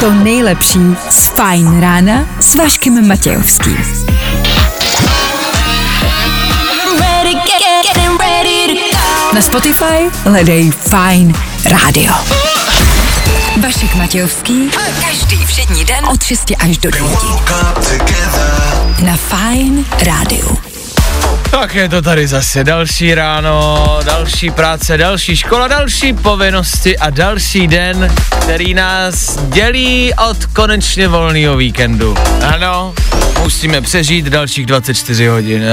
to nejlepší z Fajn rána s Vaškem Matějovským. Na Spotify hledej Fajn rádio. Vašek Matějovský. Každý všední den od 6 až do 9. Na Fajn rádiu. Tak je to tady zase další ráno, další práce, další škola, další povinnosti a další den, který nás dělí od konečně volného víkendu. Ano, musíme přežít dalších 24 hodin.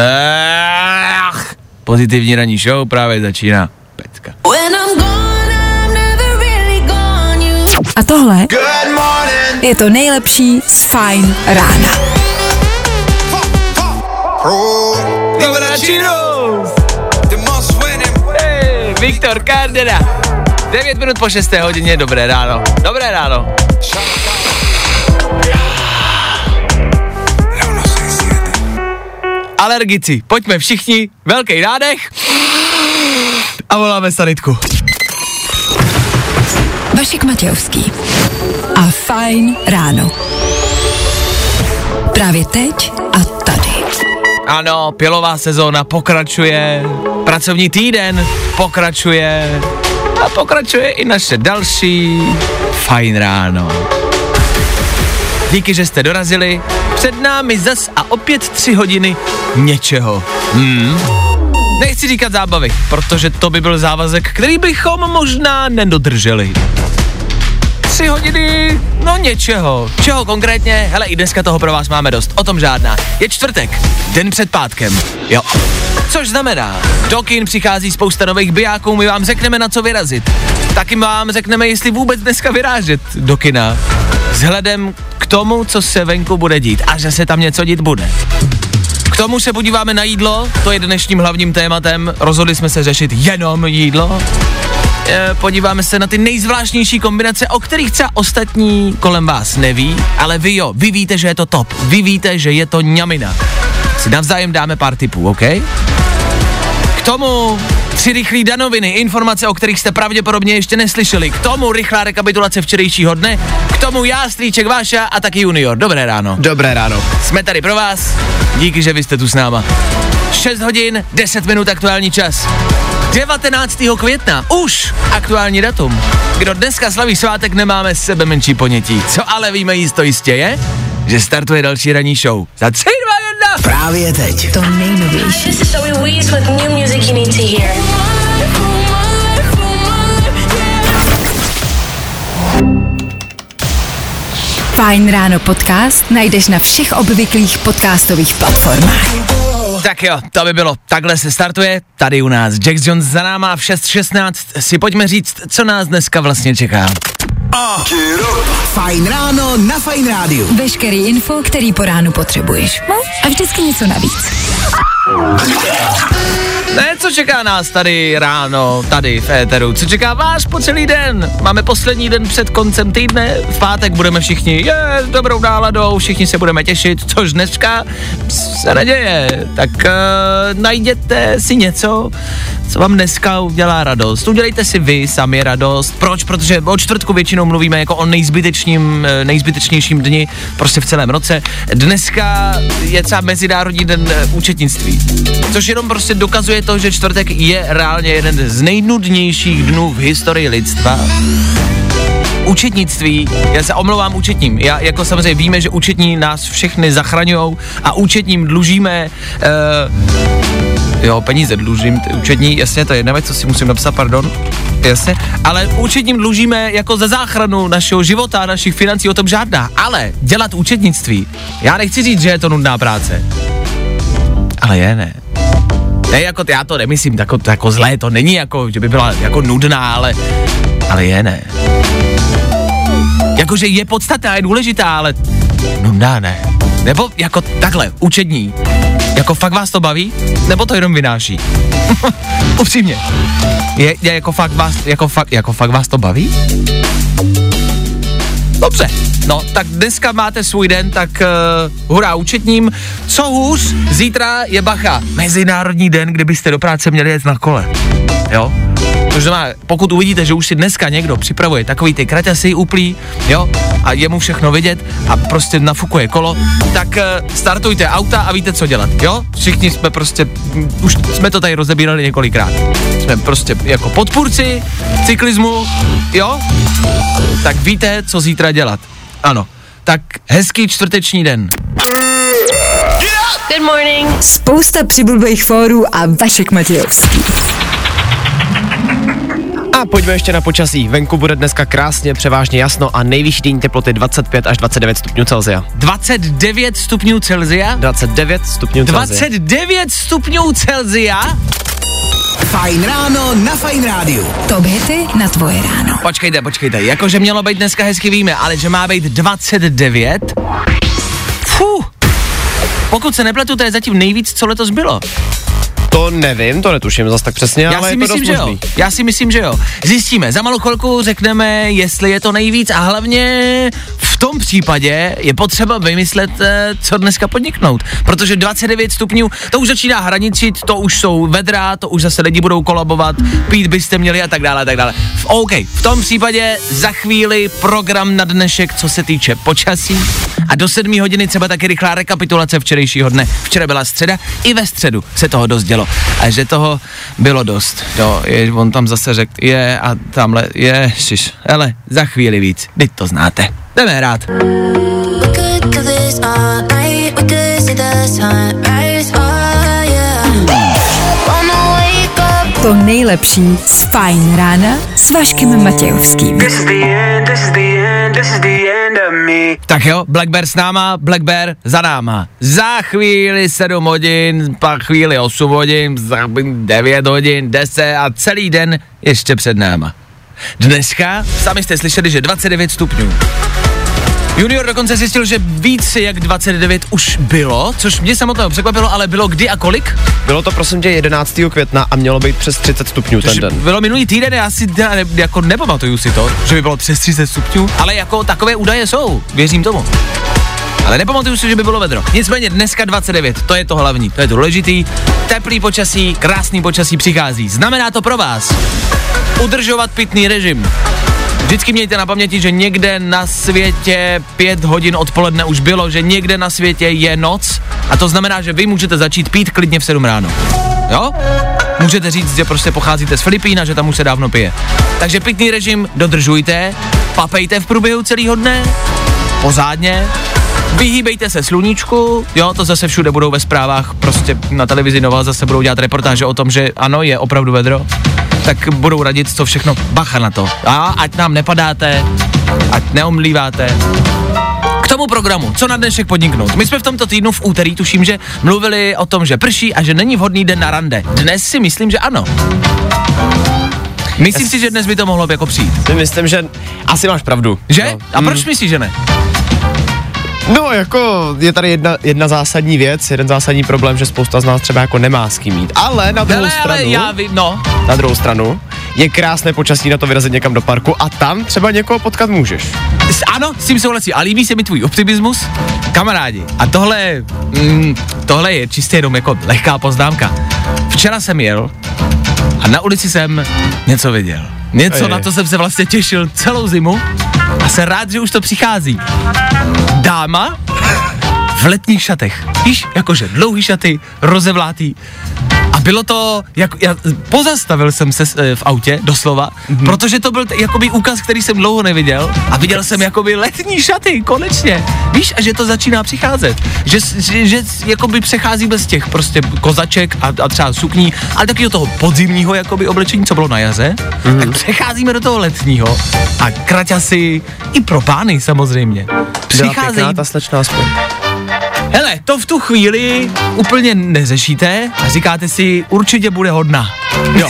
Ach, pozitivní ranní show právě začíná. Pecka. A tohle je to nejlepší z Fajn rána. Hey, Viktor Cardena. 9 minut po 6. hodině, dobré ráno. Dobré ráno. Alergici, pojďme všichni, velký nádech a voláme sanitku. Vašek Matějovský. A Fajn ráno. Právě teď. Ano, pilová sezóna pokračuje, pracovní týden pokračuje a pokračuje i naše další fajn ráno. Díky, že jste dorazili. Před námi zas a opět tři hodiny něčeho. Hmm. Nechci říkat zábavy, protože to by byl závazek, který bychom možná nedodrželi. Tři hodiny, no něčeho. Čeho konkrétně? Hele, i dneska toho pro vás máme dost, o tom žádná. Je čtvrtek, den před pátkem. Jo. Což znamená, do kin přichází spousta nových bijáků, my vám řekneme, na co vyrazit. Taky vám řekneme, jestli vůbec dneska vyrážet do kina. Vzhledem k tomu, co se venku bude dít a že se tam něco dít bude. K tomu se podíváme na jídlo, to je dnešním hlavním tématem. Rozhodli jsme se řešit jenom jídlo. E, podíváme se na ty nejzvláštnější kombinace, o kterých třeba ostatní kolem vás neví, ale vy jo, vy víte, že je to top, vy víte, že je to ňamina. Si navzájem dáme pár tipů, OK? K tomu tři rychlé danoviny, informace, o kterých jste pravděpodobně ještě neslyšeli. K tomu rychlá rekapitulace včerejšího dne. K tomu já, strýček Váša a taky junior. Dobré ráno. Dobré ráno. Jsme tady pro vás. Díky, že vy jste tu s náma. 6 hodin, 10 minut aktuální čas. 19. května, už aktuální datum. Kdo dneska slaví svátek, nemáme sebe menší ponětí. Co ale víme jisto jistě je, že startuje další ranní show. Za 3, 2, 1. Právě teď. To nejnovější. Fajn ráno podcast najdeš na všech obvyklých podcastových platformách. Tak jo, to by bylo. Takhle se startuje. Tady u nás Jack Jones za náma v 6.16 si pojďme říct, co nás dneska vlastně čeká. Fajn ráno na Fajn rádiu. Veškerý info, který po ránu potřebuješ. No a vždycky něco navíc. Ne, co čeká nás tady ráno, tady v éteru? Co čeká vás po celý den? Máme poslední den před koncem týdne, v pátek budeme všichni je, s dobrou náladou, všichni se budeme těšit, což dneska se neděje. Tak uh, najděte si něco, co vám dneska udělá radost. Udělejte si vy sami radost. Proč? Protože o čtvrtku většinou mluvíme jako o nejzbytečním, eh, nejzbytečnějším dni prostě v celém roce. Dneska je třeba Mezinárodní den eh, účetnictví, což jenom prostě dokazuje to, že čtvrtek je reálně jeden z nejnudnějších dnů v historii lidstva. Účetnictví, já se omlouvám účetním, já jako samozřejmě víme, že účetní nás všechny zachraňují a účetním dlužíme uh, jo, peníze dlužím, ty účetní, jasně, to je jedna věc, co si musím napsat, pardon, jasně, ale účetním dlužíme jako za záchranu našeho života, našich financí, o tom žádná, ale dělat účetnictví, já nechci říct, že je to nudná práce, ale je, ne. Ne, jako já to nemyslím jako, jako zlé, to není jako, že by byla jako nudná, ale, ale je, ne. Jakože je podstatná, je důležitá, ale nudná, ne. Nebo jako takhle, učední. Jako fakt vás to baví? Nebo to jenom vynáší? Upřímně. Je, je jako fakt vás, jako fakt, jako fakt vás to baví? Dobře, No, tak dneska máte svůj den, tak uh, hurá účetním. Co hůř, zítra je bacha. Mezinárodní den, kdy byste do práce měli jet na kole. Jo? To znamená, pokud uvidíte, že už si dneska někdo připravuje takový ty kraťasy uplí, jo, a je mu všechno vidět a prostě nafukuje kolo, tak uh, startujte auta a víte, co dělat, jo? Všichni jsme prostě, m, už jsme to tady rozebírali několikrát. Jsme prostě jako podpůrci cyklismu, jo? Tak víte, co zítra dělat. Ano. Tak hezký čtvrteční den. Good morning. Spousta přibulbých fórů a Vašek Matějovský. A pojďme ještě na počasí. Venku bude dneska krásně, převážně jasno a nejvyšší denní teploty 25 až 29 stupňů Celsia. 29 stupňů Celzia? 29 stupňů Celsia. 29 stupňů Celzia? Fajn ráno na Fajn rádiu. Top hity na tvoje ráno. Počkejte, počkejte, jakože mělo být dneska hezky víme, ale že má být 29? Fuh. Pokud se nepletu, to je zatím nejvíc, co letos bylo. To nevím, to netuším zas tak přesně, Já ale si je to myslím, dost že jo. možný. Já si myslím, že jo. Zjistíme. Za malou chvilku řekneme, jestli je to nejvíc a hlavně v tom případě je potřeba vymyslet, eh, co dneska podniknout. Protože 29 stupňů, to už začíná hraničit, to už jsou vedra, to už zase lidi budou kolabovat, pít byste měli a tak dále, a tak dále. V, OK, v tom případě za chvíli program na dnešek, co se týče počasí. A do 7 hodiny třeba taky rychlá rekapitulace včerejšího dne. Včera byla středa, i ve středu se toho dost dělo. A že toho bylo dost. Jo, je, on tam zase řekl, je a tamhle, je, šiš, hele, za chvíli víc, teď to znáte. Jdeme sunrise. Oh. To nejlepší z Fajn rána s Vaškem Matějovským. Tak jo, Black Bear s náma, Black Bear za náma. Za chvíli 7 hodin, pak chvíli 8 hodin, za 9 hodin, 10 a celý den ještě před náma. Dneska, sami jste slyšeli, že 29 stupňů. Junior dokonce zjistil, že víc jak 29 už bylo, což mě samotného překvapilo, ale bylo kdy a kolik? Bylo to prosím tě 11. května a mělo být přes 30 stupňů ten den. Bylo minulý týden, já si teda ne, jako nepamatuju si to, že by bylo přes 30 stupňů, ale jako takové údaje jsou, věřím tomu. Ale nepamatuju si, že by bylo vedro. Nicméně dneska 29, to je to hlavní, to je to důležitý. Teplý počasí, krásný počasí přichází. Znamená to pro vás udržovat pitný režim. Vždycky mějte na paměti, že někde na světě pět hodin odpoledne už bylo, že někde na světě je noc a to znamená, že vy můžete začít pít klidně v 7 ráno. Jo? Můžete říct, že prostě pocházíte z Filipína, že tam už se dávno pije. Takže pitný režim dodržujte, papejte v průběhu celého dne, pořádně, Vyhýbejte se sluníčku, jo, to zase všude budou ve zprávách, prostě na televizi Nova zase budou dělat reportáže o tom, že ano, je opravdu vedro, tak budou radit, co všechno, bacha na to. A ať nám nepadáte, ať neomlíváte. K tomu programu, co na dnešek podniknout? My jsme v tomto týdnu v úterý, tuším, že mluvili o tom, že prší a že není vhodný den na rande. Dnes si myslím, že ano. Myslím si, že dnes by to mohlo jako přijít. Myslím, že asi máš pravdu. Že? No. A proč myslíš, že ne? No, jako je tady jedna, jedna zásadní věc, jeden zásadní problém, že spousta z nás třeba jako nemá s kým jít. Ale na druhou Ale, ale stranu, já vím, no, na druhou stranu, je krásné počasí na to vyrazit někam do parku a tam třeba někoho potkat můžeš. S- Ano, s tím souhlasím. A líbí se mi tvůj optimismus, kamarádi. A tohle, mm, tohle je čistě jenom jako lehká poznámka. Včera jsem jel a na ulici jsem něco viděl. Něco, Ej. na to jsem se vlastně těšil celou zimu a jsem rád, že už to přichází. Dáma v letních šatech. Víš, jakože dlouhý šaty, rozevlátý. A bylo to, jak, já pozastavil jsem se eh, v autě, doslova, mm-hmm. protože to byl t- jakoby úkaz, který jsem dlouho neviděl a viděl jsem jakoby letní šaty, konečně. Víš, a že to začíná přicházet. Že, že, že jakoby přecházíme z těch prostě kozaček a, a třeba sukní, ale taky do toho podzimního jakoby oblečení, co bylo na jaře, mm-hmm. tak přecházíme do toho letního a kraťasy i pro pány samozřejmě. Byla Přicházejí pěkná ta slečna aspoň. Hele, to v tu chvíli úplně neřešíte a říkáte si, určitě bude hodná. Jo,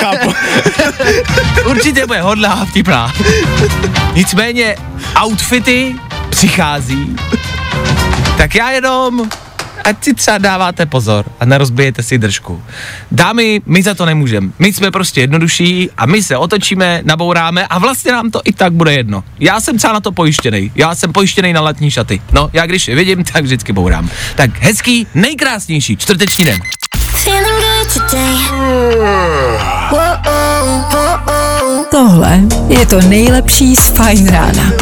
chápu. Určitě bude hodná a vtipná. Nicméně outfity přichází. Tak já jenom ať si třeba dáváte pozor a nerozbijete si držku. Dámy, my za to nemůžeme. My jsme prostě jednodušší a my se otočíme, nabouráme a vlastně nám to i tak bude jedno. Já jsem třeba na to pojištěný. Já jsem pojištěný na letní šaty. No, já když je vidím, tak vždycky bourám. Tak hezký, nejkrásnější čtvrteční den. Tohle je to nejlepší z Fajn rána.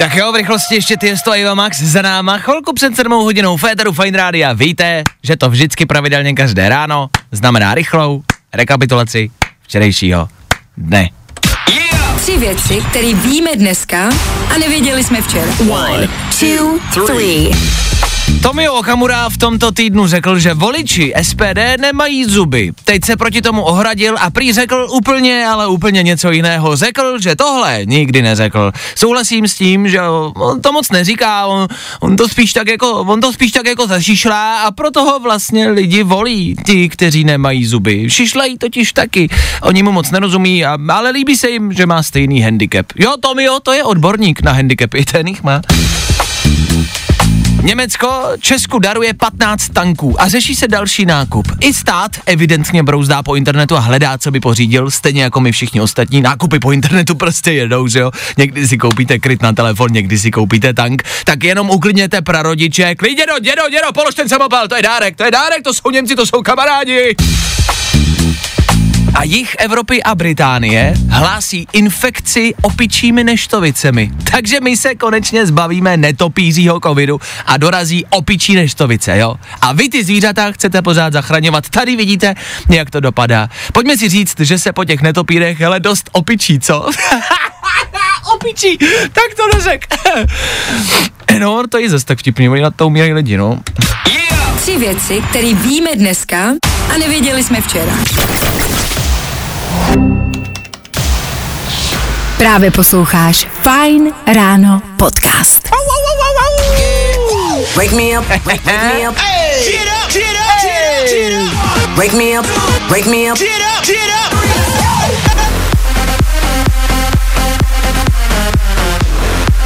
Tak jo, v rychlosti ještě ty to Eva Max za náma. Chvilku před 7 hodinou Féteru Fine Rádia. Víte, že to vždycky pravidelně každé ráno znamená rychlou rekapitulaci včerejšího dne. Tři věci, které víme dneska a nevěděli jsme včera. One, two, three. Tomio Okamura v tomto týdnu řekl, že voliči SPD nemají zuby. Teď se proti tomu ohradil a prý řekl úplně, ale úplně něco jiného. Řekl, že tohle nikdy neřekl. Souhlasím s tím, že on to moc neříká, on, on to spíš tak jako, on to spíš tak jako zašišlá a proto ho vlastně lidi volí, ti, kteří nemají zuby. Šišlají totiž taky, oni mu moc nerozumí, a, ale líbí se jim, že má stejný handicap. Jo, Tomio, to je odborník na handicapy, ten jich má. Německo Česku daruje 15 tanků a řeší se další nákup. I stát evidentně brouzdá po internetu a hledá, co by pořídil, stejně jako my všichni ostatní. Nákupy po internetu prostě jedou, že jo? Někdy si koupíte kryt na telefon, někdy si koupíte tank, tak jenom uklidněte prarodiče. Klid, dědo, dědo, dědo, polož ten samopal, to je dárek, to je dárek, to jsou Němci, to jsou kamarádi. A jich Evropy a Británie hlásí infekci opičími neštovicemi. Takže my se konečně zbavíme netopířího covidu a dorazí opičí neštovice, jo? A vy ty zvířata chcete pořád zachraňovat. Tady vidíte, jak to dopadá. Pojďme si říct, že se po těch netopírech hele dost opičí, co? opičí, tak to neřek. no, to je zase tak vtipný, oni na to umírají lidi, no. Tři věci, které víme dneska a nevěděli jsme včera. Právě posloucháš Fine Ráno podcast. Wake me up, wake, wake me up. Wake me up, wake me up.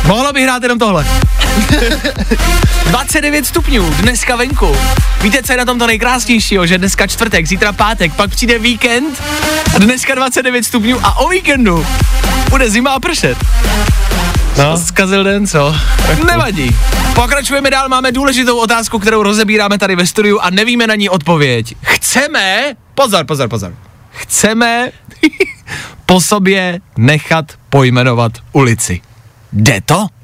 Mohlo by hrát jenom tohle. 29 stupňů, dneska venku. Víte, co je na tom to nejkrásnějšího, že dneska čtvrtek, zítra pátek, pak přijde víkend a dneska 29 stupňů a o víkendu bude zima a pršet. No. Zkazil den, co? Nevadí. Pokračujeme dál, máme důležitou otázku, kterou rozebíráme tady ve studiu a nevíme na ní odpověď. Chceme, pozor, pozor, pozor, chceme po sobě nechat pojmenovat ulici. Jde to?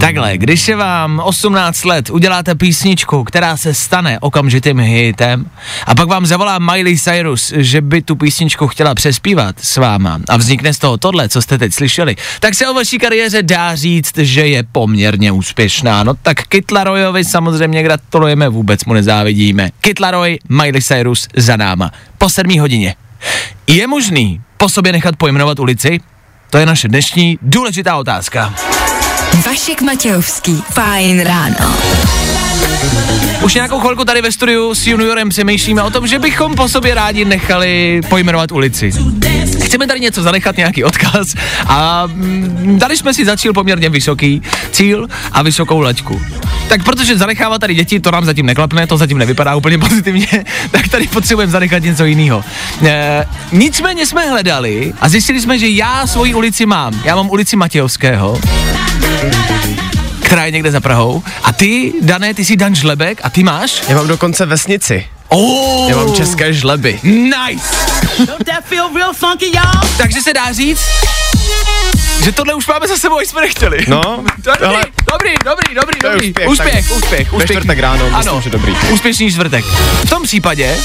Takhle, když je vám 18 let, uděláte písničku, která se stane okamžitým hitem a pak vám zavolá Miley Cyrus, že by tu písničku chtěla přespívat s váma a vznikne z toho tohle, co jste teď slyšeli, tak se o vaší kariéře dá říct, že je poměrně úspěšná. No tak Kytlarojovi samozřejmě gratulujeme, vůbec mu nezávidíme. Kytlaroj, Miley Cyrus za náma. Po sedmí hodině. Je možný po sobě nechat pojmenovat ulici? To je naše dnešní důležitá otázka. Vašek Matějovský. Fajn ráno. Už nějakou chvilku tady ve studiu s juniorem přemýšlíme o tom, že bychom po sobě rádi nechali pojmenovat ulici. Chceme tady něco zanechat, nějaký odkaz a mm, dali jsme si za cíl poměrně vysoký cíl a vysokou laťku. Tak protože zanechávat tady děti, to nám zatím neklapne, to zatím nevypadá úplně pozitivně, tak tady potřebujeme zanechat něco jiného. E, nicméně jsme hledali a zjistili jsme, že já svoji ulici mám. Já mám ulici Matějovského, která je někde za Prahou. A ty, Dané, ty jsi Dan Žlebek a ty máš? Já mám dokonce vesnici. Oh, Já mám české žleby. Nice! Takže se dá říct, že tohle už máme za sebou, jsme nechtěli. No, dobrý, hele. dobrý, dobrý, dobrý, To dobrý. úspěch, úspěch, tak úspěch, ve úspěch. čtvrtek ráno, myslím, ano, že dobrý. úspěšný čtvrtek. V tom případě,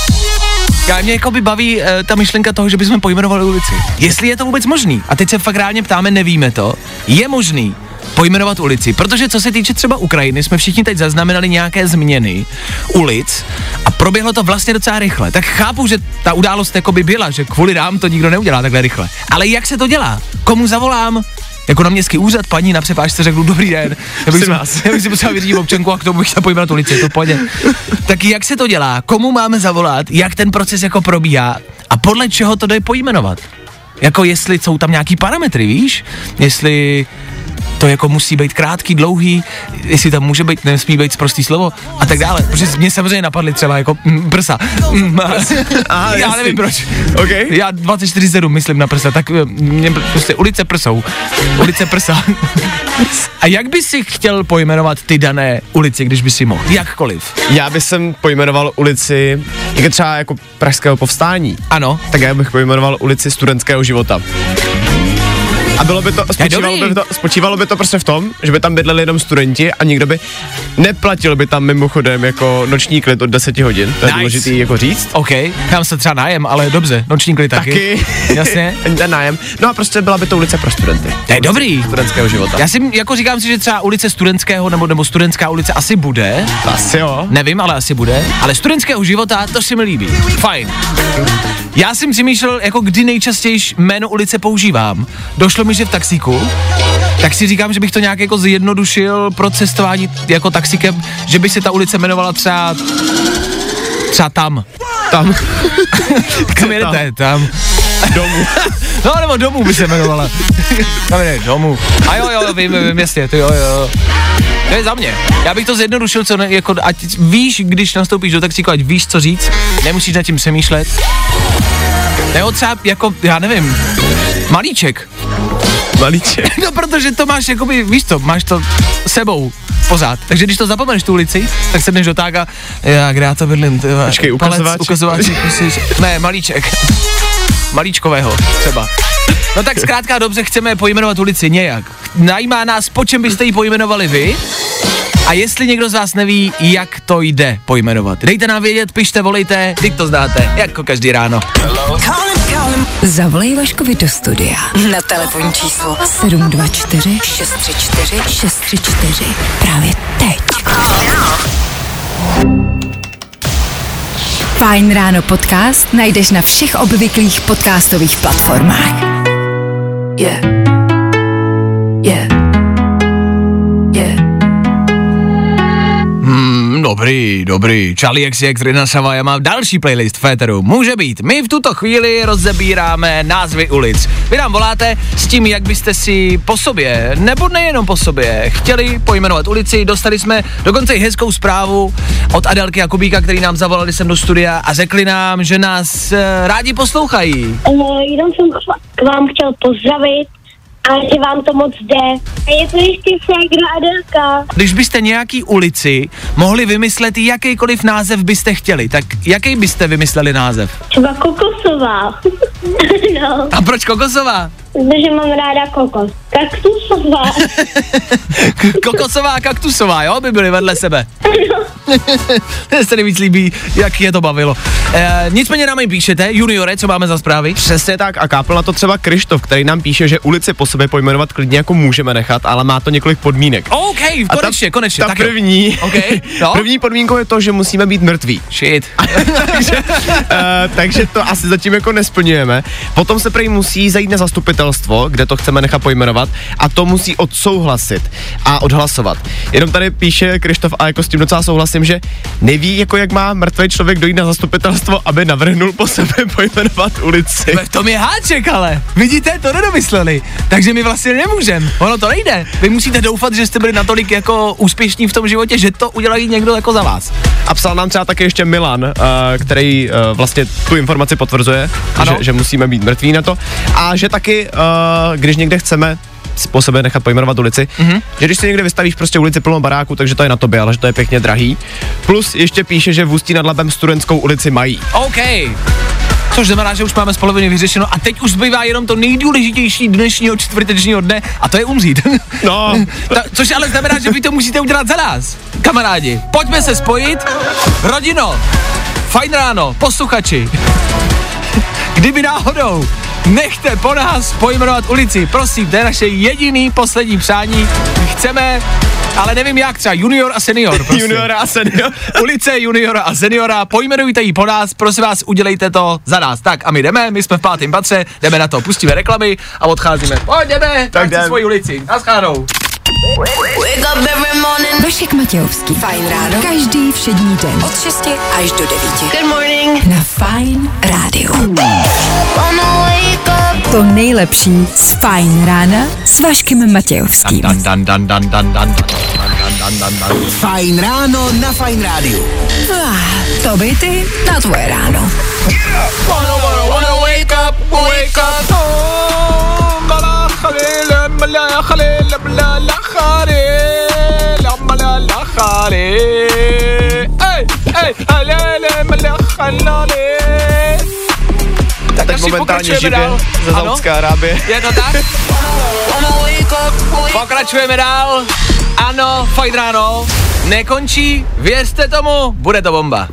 já mě jako by baví e, ta myšlenka toho, že bychom pojmenovali ulici. Jestli je to vůbec možný, a teď se fakt reálně ptáme, nevíme to, je možný pojmenovat ulici, protože co se týče třeba Ukrajiny, jsme všichni teď zaznamenali nějaké změny ulic a proběhlo to vlastně docela rychle. Tak chápu, že ta událost jako by byla, že kvůli nám to nikdo neudělá takhle rychle. Ale jak se to dělá? Komu zavolám? jako na městský úřad, paní na přepážce řeknu dobrý den. Já bych, si, vás. já bych si potřeboval vyřídit občanku a k tomu bych chtěl pojmenovat ulici, to pojde. tak jak se to dělá? Komu máme zavolat? Jak ten proces jako probíhá? A podle čeho to jde pojmenovat? Jako jestli jsou tam nějaký parametry, víš? Jestli to jako musí být krátký, dlouhý, jestli tam může být, nesmí být prostý slovo a tak dále. Protože mě samozřejmě napadly třeba jako mm, prsa. Mm, Aha, já jasný. nevím proč. OK. Já 24-7 myslím na prsa, tak eh, mě prostě ulice prsou. Ulice prsa. A jak bys si chtěl pojmenovat ty dané ulici, když by si mohl? Jakkoliv. Já bych sem pojmenoval ulici, jak třeba jako Pražského povstání, Ano. tak já bych pojmenoval ulici studentského života. A bylo by to, spočívalo by to, spočívalo by to prostě v tom, že by tam bydleli jenom studenti a nikdo by neplatil by tam mimochodem jako noční klid od 10 hodin. To je Nice. důležitý jako říct. OK, tam se třeba nájem, ale dobře, noční klid taky. Taky. Jasně. Ten nájem. No a prostě byla by to ulice pro studenty. To je dobrý. Studentského života. Já si jako říkám si, že třeba ulice studentského nebo, nebo studentská ulice asi bude. Asi jo. Nevím, ale asi bude. Ale studentského života, to si mi líbí. Fajn. Já jsem přemýšlel, jako kdy nejčastěji jméno ulice používám. Došlo mi, že v taxíku, tak si říkám, že bych to nějak jako zjednodušil pro cestování jako taxikem, že by se ta ulice jmenovala třeba třeba tam. Tam. Kam jedete? Tam. Domů. No nebo domů by se jmenovala. Tam jde, domů. A jo, jo, vím, vím, jasně, to jo, jo. To je za mě. Já bych to zjednodušil, co ne, jako, ať víš, když nastoupíš do taxíku, ať víš, co říct, nemusíš nad tím přemýšlet. Nebo třeba, jako, já nevím, malíček. Malíček. No, protože to máš, jakoby, víš to, máš to sebou pořád. Takže když to zapomeneš tu ulici, tak se jdeš do tága, já, kde já to bydlím, ty vole, Počkej, ukazováček. ukazováček, musíš, ne, malíček. Malíčkového třeba. No tak zkrátka dobře chceme pojmenovat ulici nějak. Najímá nás, po čem byste ji pojmenovali vy? A jestli někdo z vás neví, jak to jde pojmenovat, dejte nám vědět, pište, volejte, teď to znáte, jako každý ráno. Zavolej Vaškovi do studia na telefonní číslo 724 634 634 právě teď. Fajn ráno podcast najdeš na všech obvyklých podcastových platformách. Yeah. Yeah. Dobrý, dobrý. Charlie XCX, Rina Sava, já mám další playlist Féteru. Může být. My v tuto chvíli rozebíráme názvy ulic. Vy nám voláte s tím, jak byste si po sobě, nebo nejenom po sobě, chtěli pojmenovat ulici. Dostali jsme dokonce i hezkou zprávu od Adelky Jakubíka, který nám zavolali sem do studia a řekli nám, že nás eh, rádi poslouchají. No, jenom jsem k vám chtěl pozdravit a že vám to moc jde. A je to ještě Flagra Adelka. Když byste nějaký ulici mohli vymyslet jakýkoliv název byste chtěli, tak jaký byste vymysleli název? Třeba Kokosová. no, A proč Kokosová? Protože mám ráda kokos. Kaktusová. Kokosová a kaktusová, jo, by byly vedle sebe. Mně se nejvíc líbí, jak je to bavilo. E, nicméně nám i píšete, juniore, co máme za zprávy? Přesně tak a kápl na to třeba Krištof, který nám píše, že ulici po sobě pojmenovat klidně jako můžeme nechat, ale má to několik podmínek. OK, A konečně, konečně. Ta tak první, OK, no. první podmínkou je to, že musíme být mrtví. Shit. takže, uh, takže to asi zatím jako nesplňujeme. Potom se prý musí zajít na zastupitelstvo, kde to chceme nechat pojmenovat a to musí odsouhlasit a odhlasovat. Jenom tady píše Krištof a jako s tím docela souhlasím, že neví, jako jak má mrtvý člověk dojít na zastupitelstvo, aby navrhnul po sebe pojmenovat ulici. V tom je háček, ale. Vidíte, to nedomysleli. Takže my vlastně nemůžeme. Ono to nejde. Vy musíte doufat, že jste byli natolik jako úspěšní v tom životě, že to udělají někdo jako za vás. A psal nám třeba taky ještě Milan, uh, který uh, vlastně tu informaci potvrzuje, Ano. že, že musíme být mrtví na to. A že taky, uh, když někde chceme po sebe nechat pojmenovat ulici, mm-hmm. že když si někde vystavíš prostě ulici plnou baráku, takže to je na tobě, ale že to je pěkně drahý. Plus ještě píše, že v Ústí nad Labem studentskou ulici mají. OK. Což znamená, že už máme z poloviny vyřešeno a teď už zbývá jenom to nejdůležitější dnešního čtvrtečního dne a to je umřít. No, Ta, což ale znamená, že vy to musíte udělat za nás. Kamarádi, pojďme se spojit. Rodino, fajn ráno, posluchači. Kdyby náhodou Nechte po nás pojmenovat ulici. Prosím, to je naše jediný poslední přání. My chceme, ale nevím jak, třeba junior a senior. Prostě. Juniora a senior. Ulice juniora a seniora, pojmenujte ji po nás, prosím vás, udělejte to za nás. Tak a my jdeme, my jsme v pátém patře, jdeme na to, pustíme reklamy a odcházíme. Pojď, jdeme, tak jdem. si svoji ulici. Naschánou. Vašek Matějovský. Fajn ráno. Každý všední den. Od 6 až do 9. Good morning. Na Fajn rádiu. To nejlepší z Fajn rána s Vaškem Matějovským. Dan, dan, dan, dan, dan, dan, dan, dan, dan, dan. Fajn ráno na Fajn rádiu. Ah, To by ty na tvoje ráno. Wanna, wanna, wanna wake up, wake up. Oh, لما لا خليل بلا لا خليل لما لا لا خالي. إي إي لا لا خلالي. Momentálně pokračujeme živě dál. ze? Saudské Arábie. Je to tak? Pokračujeme dál. Ano, fajn ráno. Nekončí, věřte tomu, bude to bomba.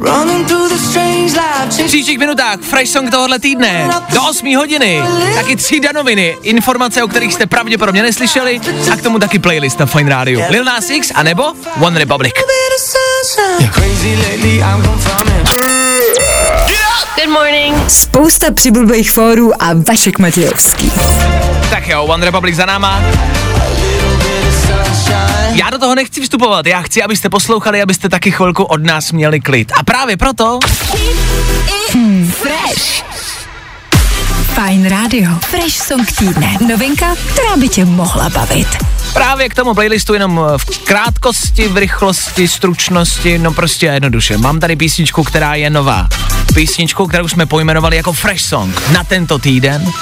V příštích minutách fresh song tohohle týdne do 8 hodiny. Taky tři danoviny, informace, o kterých jste pravděpodobně neslyšeli a k tomu taky playlist na Fine Radio. Lil Nas X a nebo One Republic. Good morning. Spousta přibulbých fórů a Vašek Matějovský. Tak jo, One Republic za náma. Já do toho nechci vstupovat, já chci, abyste poslouchali, abyste taky chvilku od nás měli klid. A právě proto Fresh. Fajn rádio. Fresh song týdne. Novinka, která by tě mohla bavit. Právě k tomu playlistu jenom v krátkosti, v rychlosti, stručnosti, no prostě jednoduše. Mám tady písničku, která je nová. Písničku, kterou jsme pojmenovali jako Fresh Song na tento týden.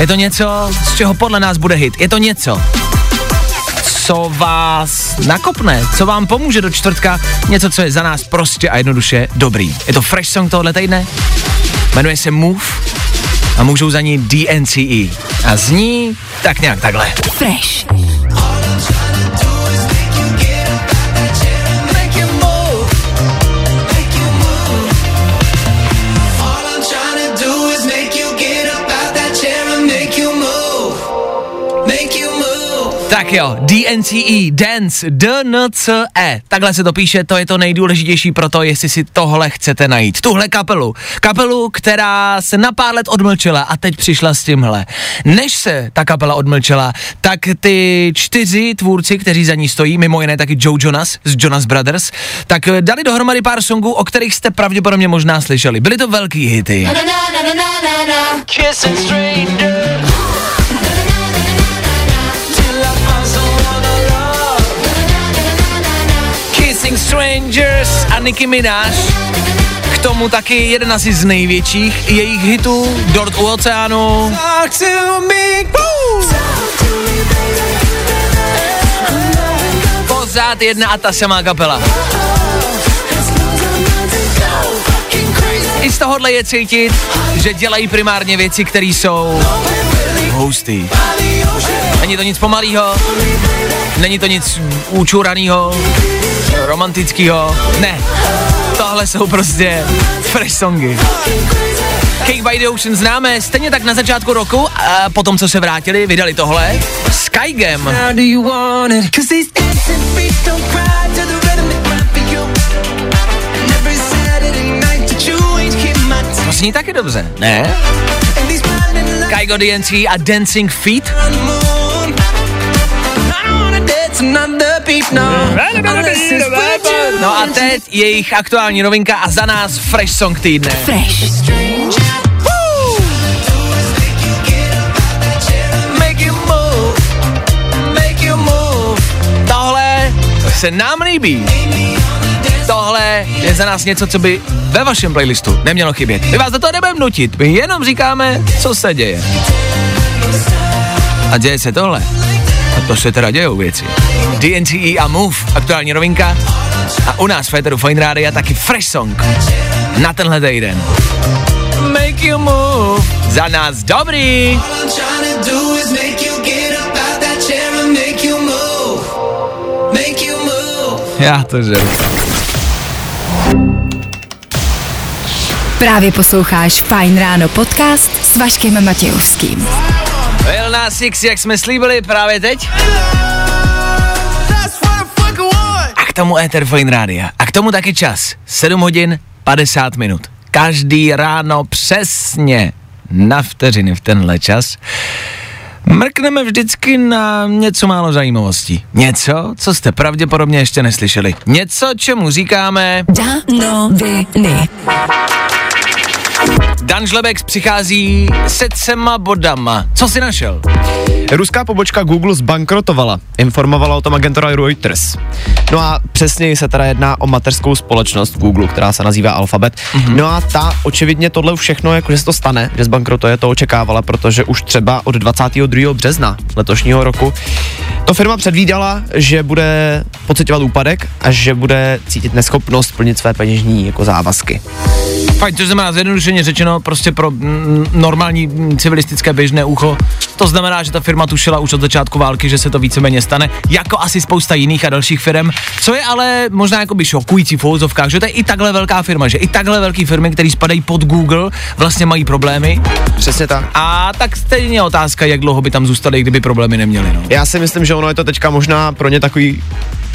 Je to něco, z čeho podle nás bude hit. Je to něco, co vás nakopne, co vám pomůže do čtvrtka, něco, co je za nás prostě a jednoduše dobrý. Je to Fresh Song tohle týdne, jmenuje se Move a můžou za ní DNCE. A zní tak nějak takhle. Fresh. Tak jo, DNCE, Dance, D-N-C-E. Takhle se to píše, to je to nejdůležitější pro to, jestli si tohle chcete najít. Tuhle kapelu. Kapelu, která se na pár let odmlčela a teď přišla s tímhle. Než se ta kapela odmlčela, tak ty čtyři tvůrci, kteří za ní stojí, mimo jiné taky Joe Jonas z Jonas Brothers, tak dali dohromady pár songů, o kterých jste pravděpodobně možná slyšeli. Byly to velký hity. Kissing stranger. Kissing Strangers a Nicki Minaj. K tomu taky jeden asi z největších jejich hitů, Dort u oceánu. Pořád jedna a ta samá kapela. I z tohohle je cítit, že dělají primárně věci, které jsou hustý. Není to nic pomalýho, není to nic učuraného, romantického, ne. Tohle jsou prostě fresh songy. Cake by the Ocean známe, stejně tak na začátku roku, a potom co se vrátili, vydali tohle. Skygam. To zní taky dobře, ne? Kygo DNC a Dancing Feet. No a teď jejich aktuální novinka a za nás Fresh Song týdne. Fresh. Make you move, make you move. Tohle se nám líbí. Tohle je za nás něco, co by ve vašem playlistu nemělo chybět. My vás do toho nebudeme nutit, my jenom říkáme, co se děje. A děje se tohle. To se teda dějou věci. DNCE a Move, aktuální novinka. A u nás v Féteru Fine Rádia taky Fresh Song. Na tenhle týden. Make you move. Za nás dobrý. Já to žeru. Právě posloucháš Fajn ráno podcast s Vaškem Matějovským. Lil Nas X, jak jsme slíbili právě teď. A k tomu Ether Fine Rádia. A k tomu taky čas. 7 hodin 50 minut. Každý ráno přesně na vteřiny v tenhle čas mrkneme vždycky na něco málo zajímavostí. Něco, co jste pravděpodobně ještě neslyšeli. Něco, čemu říkáme... Danoviny. Dan Žlebex přichází se třema bodama. Co si našel? Ruská pobočka Google zbankrotovala, informovala o tom agentura Reuters. No a přesněji se teda jedná o mateřskou společnost Google, která se nazývá Alphabet. Mm-hmm. No a ta očividně tohle všechno, jako že se to stane, že zbankrotuje, to očekávala, protože už třeba od 22. března letošního roku to firma předvídala, že bude pocitovat úpadek a že bude cítit neschopnost plnit své peněžní jako závazky. Fajn, to znamená zjednodušeně řečeno prostě pro mm, normální mm, civilistické běžné ucho. To znamená, že ta firma tušila už od začátku války, že se to víceméně stane, jako asi spousta jiných a dalších firm. Co je ale možná jakoby šokující v fouzovkách, že to je i takhle velká firma, že i takhle velké firmy, které spadají pod Google, vlastně mají problémy. Přesně tak. A tak stejně otázka, jak dlouho by tam zůstali, kdyby problémy neměli. No. Já si myslím, že ono je to teďka možná pro ně takový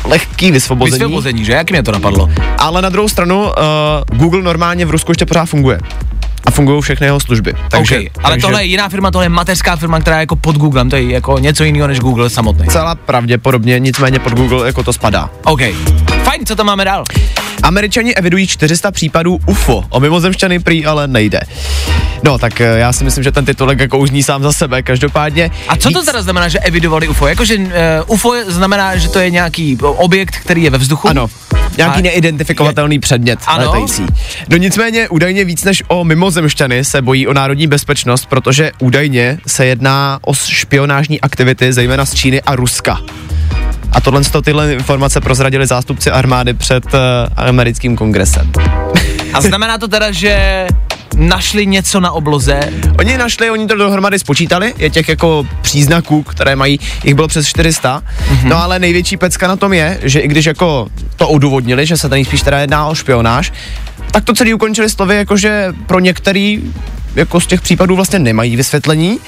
lehký vysvobození. Vysvobození, že? Jak mě to napadlo? Ale na druhou stranu, uh, Google normálně v Rusku ještě pořád funguje. A fungují všechny jeho služby. Takže, okay. Ale takže tohle je jiná firma, tohle je mateřská firma, která je jako pod Googlem, to je jako něco jiného než Google samotný. Celá pravděpodobně, nicméně pod Google jako to spadá. OK. Fajn, co tam máme dál? Američani evidují 400 případů UFO. O mimozemšťany prý ale nejde. No, tak eh, já si myslím, že ten titulek jako už zní sám za sebe. Každopádně. A co to víc- teda znamená, že evidovali UFO? Jakože uh, UFO znamená, že to je nějaký objekt, který je ve vzduchu? Ano, nějaký A- neidentifikovatelný předmět Ano. letající. No nicméně údajně víc než o mimozemšťany se bojí o národní bezpečnost, protože údajně se jedná o špionážní aktivity, zejména z Číny a Ruska. A tohle tyhle informace prozradili zástupci armády před uh, americkým kongresem. A znamená to teda, že našli něco na obloze? Oni našli, oni to dohromady spočítali, je těch jako příznaků, které mají, jich bylo přes 400, Mhm. mm-hmm. no ale největší pecka na tom je, že i když jako to odůvodnili, že se tady spíš teda jedná o špionáž, tak to celý ukončili slovy, jakože pro některý jako z těch případů vlastně nemají vysvětlení,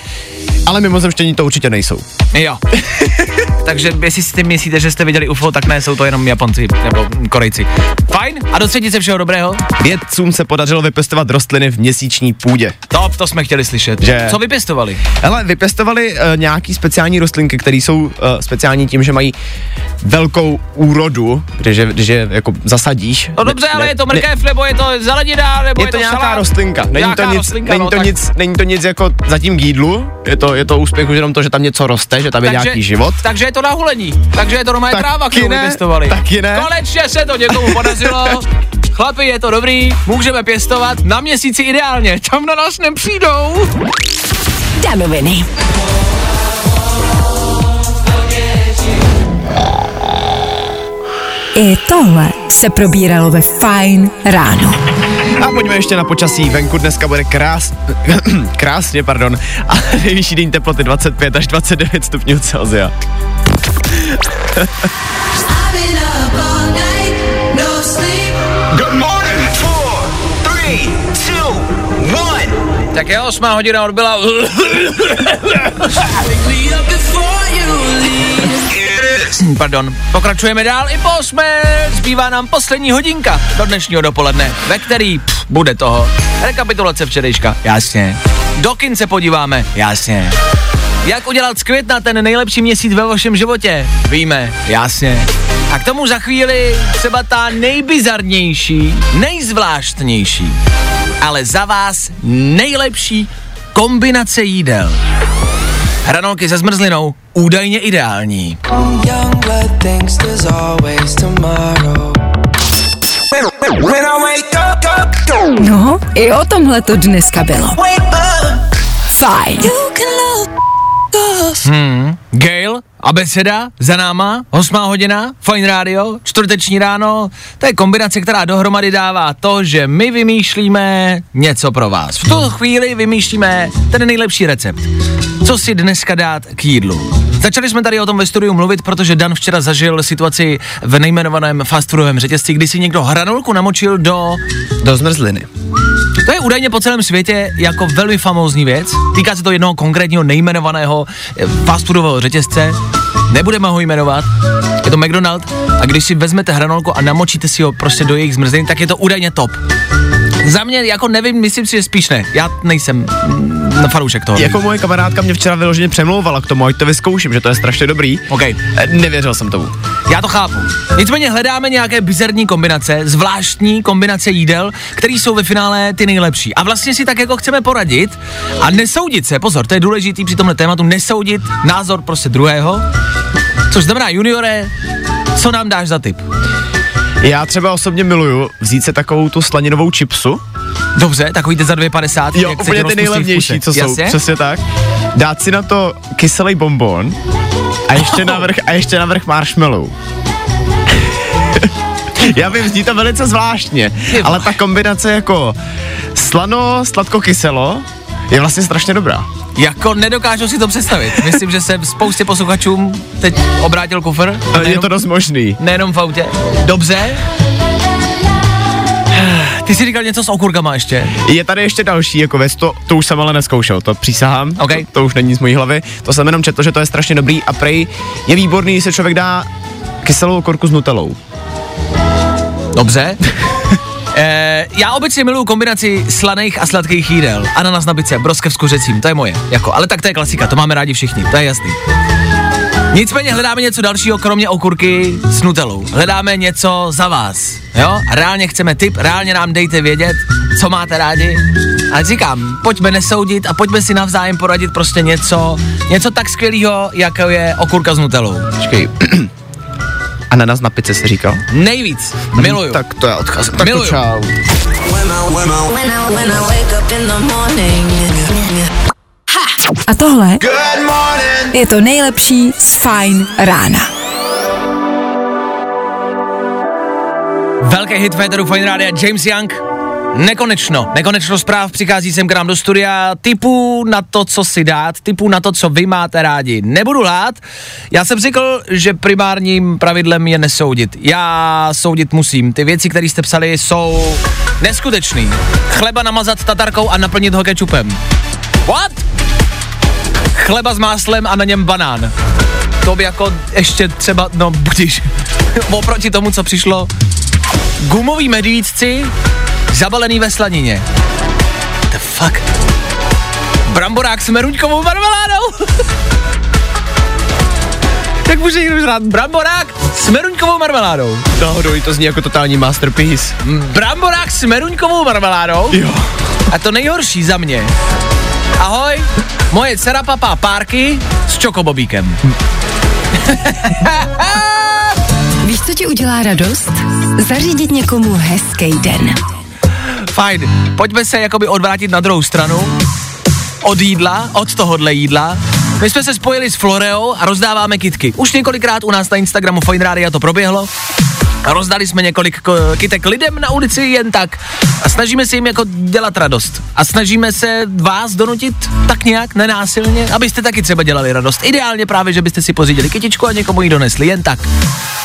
ale mimozemštění to určitě nejsou. Jo. Takže jestli si myslíte, že jste viděli UFO, tak ne, jsou to jenom Japonci nebo Korejci. Fajn, a do třetice všeho dobrého? Vědcům se podařilo vypěstovat rostliny v měsíční půdě. Top, to jsme chtěli slyšet. Že? Co vypěstovali? Hele, vypěstovali uh, nějaký speciální rostlinky, které jsou uh, speciální tím, že mají velkou úrodu, když je, když je jako zasadíš. No dobře, ale je to mrkev, nebo je to zelenina, nebo je, je to nějaká salát? rostlinka. Není Nějaká to nic, rostlinka, není no, to tak- nic, není to nic jako zatím k jídlu. Je to, je to úspěch už jenom to, že tam něco roste, že tam je nějaký život. Takže je to na hulení. Takže je to normálně Taky tráva, kterou ne, vypěstovali. taky ne. Konečně se to někomu podařilo. Chlapi, je to dobrý, můžeme pěstovat na měsíci ideálně. Tam na nás nepřijdou. Danoviny. I tohle se probíralo ve Fine ráno. A pojďme ještě na počasí. Venku dneska bude krás, krásně, pardon, a nejvyšší denní teploty 25 až 29 stupňů Celsia. Tak je osmá hodina odbyla. Pardon. Pokračujeme dál i po osmé. Zbývá nám poslední hodinka do dnešního dopoledne, ve který pff, bude toho. Rekapitulace včerejška, jasně. Do kin se podíváme, jasně. Jak udělat z května ten nejlepší měsíc ve vašem životě? Víme, jasně. A k tomu za chvíli třeba ta nejbizarnější, nejzvláštnější, ale za vás nejlepší kombinace jídel. Hranolky se zmrzlinou, údajně ideální. No, i o tomhle to dneska bylo. wake up. Fajn. Gail, abeceda, za náma, osmá hodina, fajn rádio, čtvrteční ráno, to je kombinace, která dohromady dává to, že my vymýšlíme něco pro vás. V tu chvíli vymýšlíme ten nejlepší recept. Co si dneska dát k jídlu. Začali jsme tady o tom ve studiu mluvit, protože Dan včera zažil situaci v nejmenovaném fast foodovém řetězci, kdy si někdo hranolku namočil do Do zmrzliny. to je údajně po celém světě jako velmi famózní věc. Týká se to jednoho konkrétního nejmenovaného eh, fast foodového řetězce. Nebudeme ho jmenovat. Je to McDonald. A když si vezmete hranolku a namočíte si ho prostě do jejich zmrzliny, tak je to údajně top. Za mě, jako nevím, myslím si, že spíš ne. Já nejsem mm, na fanoušek toho. Jako moje kamarádka mě včera vyloženě přemlouvala k tomu, ať to vyzkouším, že to je strašně dobrý. OK, Eh, Nevěřil jsem tomu. já to chápu. Nicméně hledáme nějaké bizarní kombinace, zvláštní kombinace jídel, které jsou ve finále ty nejlepší. A vlastně si tak jako chceme poradit a nesoudit se, pozor, to je důležitý při tomhle tématu, nesoudit názor prostě druhého. Což znamená, juniore, co nám dáš za tip? Já třeba osobně miluju vzít se takovou tu slaninovou chipsu. Dobře, takový ty za 2,50. Jo, jak úplně ty nejlevnější, co jsou, Jasně? přesně tak. Dát si na to kyselý bonbon a ještě navrch, a ještě navrch marshmallow. Já vím, zní to velice zvláštně, ale ta kombinace jako slano, sladko-kyselo je vlastně strašně dobrá. Jako nedokážu si to představit. Myslím, že se spoustě posluchačům teď obrátil kufr. Je Nejenom- to dost možný. Nejenom v autě. Dobře. Ty jsi říkal něco s okurkama ještě. Je tady ještě další jako věc, to, to už jsem ale neskoušel, to přísahám, OK. to, to už není z mojí hlavy, to jsem jenom četl, že to je strašně dobrý a prej je výborný, když se člověk dá kyselou okurku s nutelou. Dobře. E, já obecně miluju kombinaci slaných a sladkých jídel. Ananas na bice, broskev s kuřecím, to je moje. Jako, ale tak to je klasika, to máme rádi všichni, to je jasný. Nicméně hledáme něco dalšího, kromě okurky s nutelou. Hledáme něco za vás, jo? Reálně chceme tip, reálně nám dejte vědět, co máte rádi. A říkám, pojďme nesoudit a pojďme si navzájem poradit prostě něco, něco tak skvělého, jako je okurka s nutelou. Počkej. Ananas na pice se říkal? Nejvíc, miluju. Tak to je odkaz. Tak Miluju. čau. A tohle je to nejlepší z Fine rána. Velký hit Féteru Fine Rádia James Young. Nekonečno, nekonečno zpráv přichází sem k nám do studia typů na to, co si dát, typů na to, co vy máte rádi. Nebudu lhát, já jsem řekl, že primárním pravidlem je nesoudit. Já soudit musím. Ty věci, které jste psali, jsou neskutečný. Chleba namazat tatarkou a naplnit ho kečupem. What? Chleba s máslem a na něm banán. To by jako ještě třeba, no budíš, oproti tomu, co přišlo, gumový medvídci zabalený ve slanině. The fuck? Bramborák s meruňkovou marmeládou? Jak může někdo žrát bramborák s meruňkovou marmeládou? Náhodou to zní jako totální masterpiece. Bramborák s meruňkovou marmeládou? Jo. A to nejhorší za mě. Ahoj, moje dcera papá párky s čokobobíkem. Víš, co ti udělá radost? Zařídit někomu hezký den. Fajn, pojďme se jakoby odvrátit na druhou stranu. Od jídla, od tohohle jídla. My jsme se spojili s Floreou a rozdáváme kitky. Už několikrát u nás na Instagramu Fine Radio to proběhlo. Rozdali jsme několik ko- kytek lidem na ulici jen tak. A snažíme se jim jako dělat radost. A snažíme se vás donutit tak nějak nenásilně, abyste taky třeba dělali radost. Ideálně právě, že byste si pořídili kytičku a někomu ji donesli jen tak.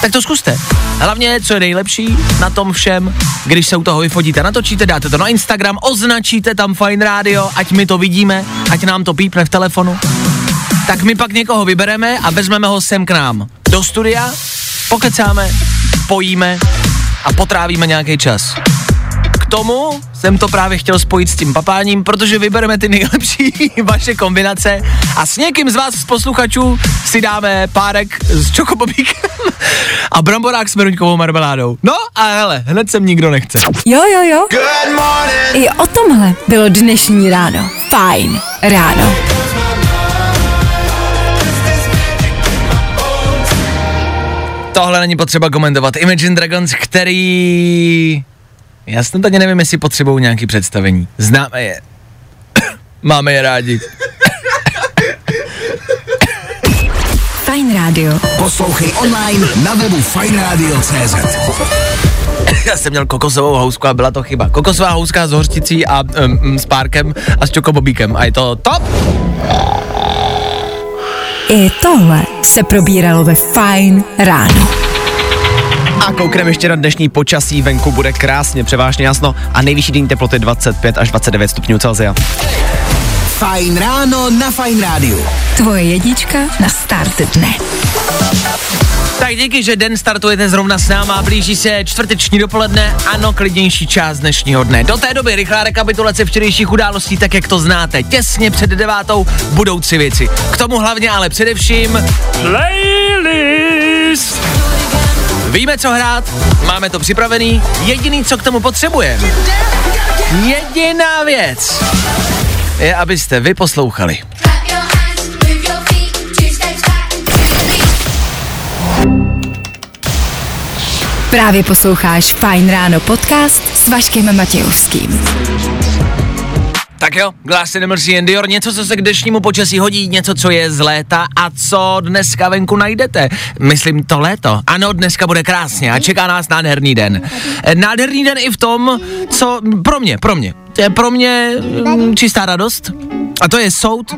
Tak to zkuste. Hlavně, co je nejlepší na tom všem, když se u toho vyfotíte, natočíte, dáte to na Instagram, označíte tam Fine Radio, ať my to vidíme, ať nám to pípne v telefonu. Tak my pak někoho vybereme a vezmeme ho sem k nám do studia, pokecáme, pojíme a potrávíme nějaký čas. K tomu jsem to právě chtěl spojit s tím papáním, protože vybereme ty nejlepší vaše kombinace a s někým z vás z posluchačů si dáme párek s čokobobíkem a bramborák s meruňkovou marmeládou. No a hele, hned sem nikdo nechce. Jo, jo, jo. Good morning. I o tomhle bylo dnešní ráno. Fajn ráno. Tohle není potřeba komentovat. Imagine Dragons, který... Já snad ani nevím, jestli potřebují nějaký představení. Známe je. Máme je rádi. Fajn rádio. Poslouchej online na webu fajnradio.cz Já jsem měl kokosovou housku a byla to chyba. Kokosová houska s hořticí a um, s párkem a s čokobobíkem. A je to top? I tohle se probíralo ve Fine ráno. A koukneme ještě na dnešní počasí, venku bude krásně, převážně jasno a nejvyšší denní teploty 25 až 29 stupňů Celsia. Fajn ráno na Fajn rádiu. Tvoje jednička na start dne. Tak díky, že den startujete zrovna s náma, blíží se čtvrteční dopoledne, ano, klidnější část dnešního dne. Do té doby rychlá rekapitulace včerejších událostí, tak jak to znáte. Těsně před devátou budou tři věci. K tomu hlavně ale především playlist. Víme, co hrát, máme to připravený, jediný, co k tomu potřebujeme. Jediná věc je, abyste vy poslouchali. Právě posloucháš Fine Ráno podcast s Vaškem Matějovským. Tak jo, Glass Animals and Dior, něco, co se k dnešnímu počasí hodí, něco, co je z léta a co dneska venku najdete. Myslím to léto. Ano, dneska bude krásně a čeká nás nádherný den. Nádherný den i v tom, co pro mě, pro mě. To je pro mě mm, čistá radost. A to je soud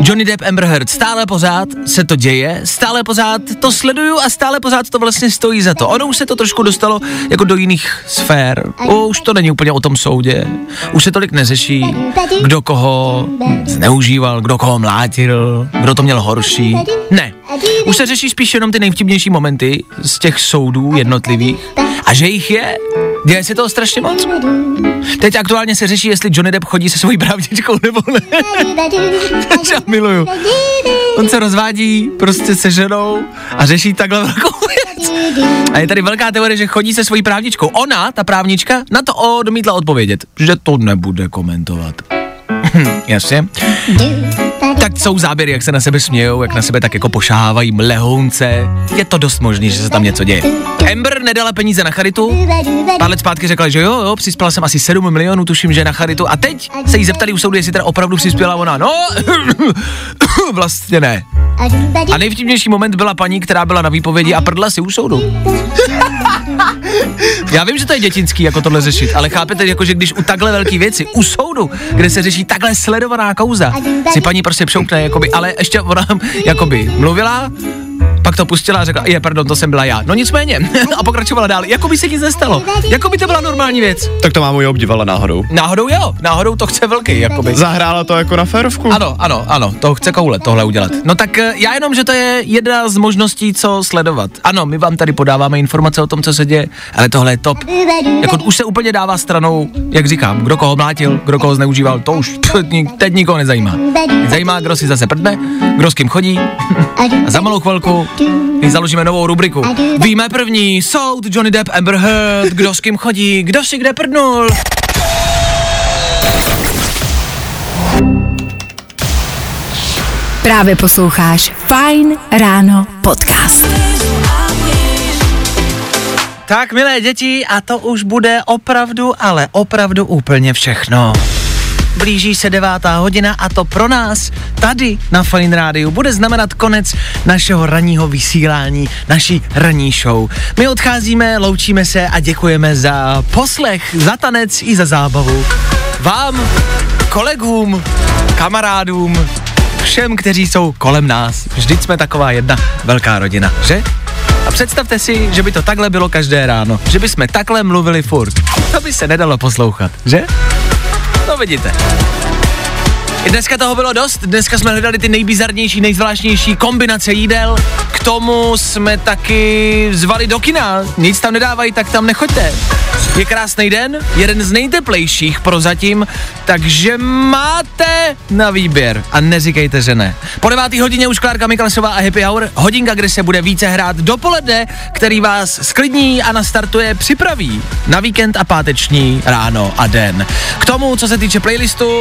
Johnny Depp Amber Heard. Stále pořád se to děje, stále pořád to sleduju a stále pořád to vlastně stojí za to. Ono už se to trošku dostalo jako do jiných sfér. Už to není úplně o tom soudě. Už se tolik neřeší, kdo koho zneužíval, kdo koho mlátil, kdo to měl horší. Ne. Už se řeší spíš jenom ty nejvtipnější momenty z těch soudů jednotlivých. A že jich je, děje se toho strašně moc. Teď aktuálně se řeší, jestli Johnny Depp chodí se svojí právničkou nebo ne. Já miluju. On se rozvádí prostě se ženou a řeší takhle velkou věc. A je tady velká teorie, že chodí se svojí právničkou. Ona, ta právnička, na to odmítla odpovědět, že to nebude komentovat. Jasně. Tak jsou záběry, jak se na sebe smějou, jak na sebe tak jako pošávají mlehounce. Je to dost možný, že se tam něco děje. Amber nedala peníze na charitu, pár let zpátky řekla, že jo, jo, přispěla jsem asi 7 milionů, tuším, že na charitu. A teď se jí zeptali u soudu, jestli teda opravdu přispěla ona. No, vlastně ne. A nejvtipnější moment byla paní, která byla na výpovědi a prdla si u soudu. Já vím, že to je dětinský, jako tohle řešit, ale chápete, jako že když u takhle velké věci, u soudu, kde se řeší takhle sledovaná kauza, si paní prostě přoukne, jakoby, ale ještě ona, jakoby, mluvila, pak to pustila a řekla, je, pardon, to jsem byla já. No nicméně, a pokračovala dál, jako by se nic nestalo, jako by to byla normální věc. Tak to mámu i obdivala náhodou. Náhodou jo, náhodou to chce velký, jakoby. Zahrála to jako na férovku? Ano, ano, ano, to chce koule tohle udělat. No tak eh, já jenom, že to je jedna z možností, co sledovat. Ano, my vám tady podáváme informace o tom, co se děje, ale tohle je top. Jako už se úplně dává stranou, jak říkám, kdo koho mlátil, kdo koho zneužíval, to už teď nikoho nezajímá. Zajímá, kdo si zase prdne, kdo s kým chodí a za malou chvilku my založíme novou rubriku. Víme první, soud Johnny Depp Amber Heard, kdo s kým chodí, kdo si kde prdnul. Právě posloucháš Fine Ráno podcast. Tak, milé děti, a to už bude opravdu, ale opravdu úplně všechno. Blíží se devátá hodina a to pro nás tady na Fine Rádiu bude znamenat konec našeho ranního vysílání, naší ranní show. My odcházíme, loučíme se a děkujeme za poslech, za tanec i za zábavu. Vám, kolegům, kamarádům, všem, kteří jsou kolem nás. Vždyť jsme taková jedna velká rodina, že? A představte si, že by to takhle bylo každé ráno, že by jsme takhle mluvili furt. To by se nedalo poslouchat, že? No vidíte. Dneska toho bylo dost, dneska jsme hledali ty nejbizarnější, nejzvláštnější kombinace jídel, k tomu jsme taky zvali do kina, nic tam nedávají, tak tam nechoďte. Je krásný den, jeden z nejteplejších prozatím, takže máte na výběr a neříkejte, že ne. Po devátý hodině už Klárka Miklasová a Happy Hour, hodinka, kde se bude více hrát dopoledne, který vás sklidní a nastartuje, připraví na víkend a páteční ráno a den. K tomu, co se týče playlistu,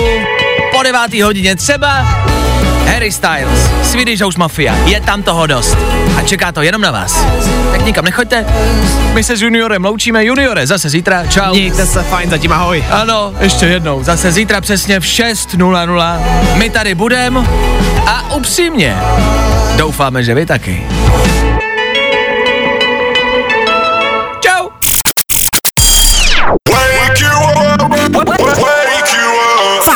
po devátý hodině třeba Harry Styles, Swedish House Mafia, je tam toho dost. A čeká to jenom na vás. Tak nikam nechoďte. My se s Juniorem loučíme. Juniore, zase zítra. Čau. Mějte se fajn, zatím ahoj. Ano, ještě jednou. Zase zítra přesně v 6.00. My tady budeme a upřímně doufáme, že vy taky.